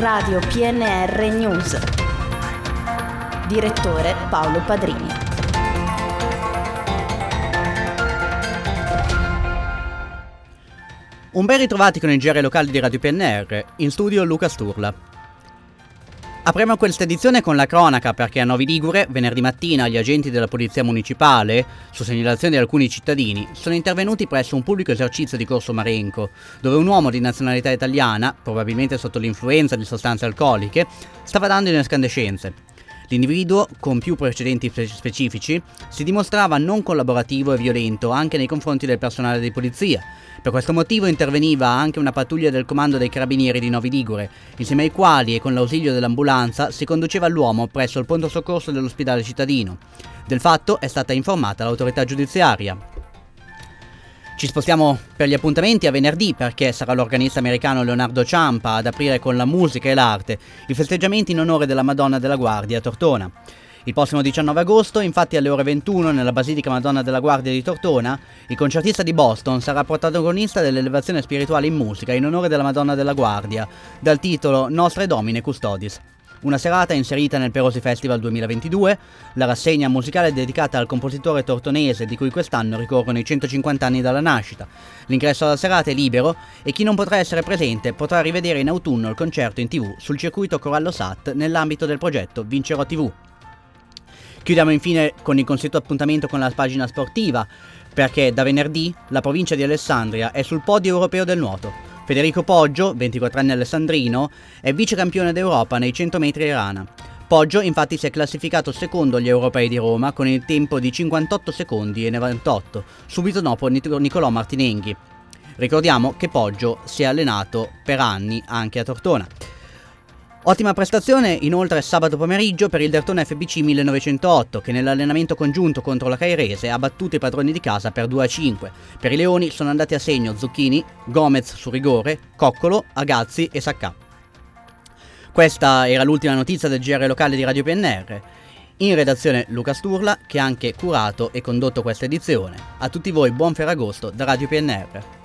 Radio PNR News. Direttore Paolo Padrini. Un ben ritrovati con i GR locali di Radio PNR, in studio Luca Sturla. Apriamo questa edizione con la cronaca perché a Novi Ligure, venerdì mattina, gli agenti della Polizia Municipale, su segnalazione di alcuni cittadini, sono intervenuti presso un pubblico esercizio di Corso Marenco, dove un uomo di nazionalità italiana, probabilmente sotto l'influenza di sostanze alcoliche, stava dando in escandescenze. L'individuo, con più precedenti specifici, si dimostrava non collaborativo e violento anche nei confronti del personale di polizia. Per questo motivo interveniva anche una pattuglia del comando dei carabinieri di Novi Ligure, insieme ai quali e con l'ausilio dell'ambulanza si conduceva l'uomo presso il pronto soccorso dell'ospedale cittadino. Del fatto è stata informata l'autorità giudiziaria. Ci spostiamo per gli appuntamenti a venerdì perché sarà l'organista americano Leonardo Ciampa ad aprire con la musica e l'arte i festeggiamenti in onore della Madonna della Guardia a Tortona. Il prossimo 19 agosto, infatti alle ore 21 nella Basilica Madonna della Guardia di Tortona, il concertista di Boston sarà protagonista dell'elevazione spirituale in musica in onore della Madonna della Guardia, dal titolo Nostre Domine Custodis. Una serata inserita nel Perosi Festival 2022, la rassegna musicale dedicata al compositore tortonese di cui quest'anno ricorrono i 150 anni dalla nascita. L'ingresso alla serata è libero e chi non potrà essere presente potrà rivedere in autunno il concerto in tv sul circuito Corallo Sat nell'ambito del progetto Vincerò TV. Chiudiamo infine con il consueto appuntamento con la pagina sportiva, perché da venerdì la provincia di Alessandria è sul podio europeo del nuoto. Federico Poggio, 24 anni alessandrino, è vice campione d'Europa nei 100 metri rana. Poggio infatti si è classificato secondo agli europei di Roma con il tempo di 58 secondi e 98, subito dopo Nicolò Martinenghi. Ricordiamo che Poggio si è allenato per anni anche a Tortona. Ottima prestazione inoltre sabato pomeriggio per il Dertone FBC 1908 che nell'allenamento congiunto contro la Cairese ha battuto i padroni di casa per 2 a 5. Per i Leoni sono andati a segno Zucchini, Gomez su rigore, Coccolo, Agazzi e Sacca. Questa era l'ultima notizia del GR locale di Radio PNR. In redazione Luca Sturla che ha anche curato e condotto questa edizione. A tutti voi buon Ferragosto da Radio PNR.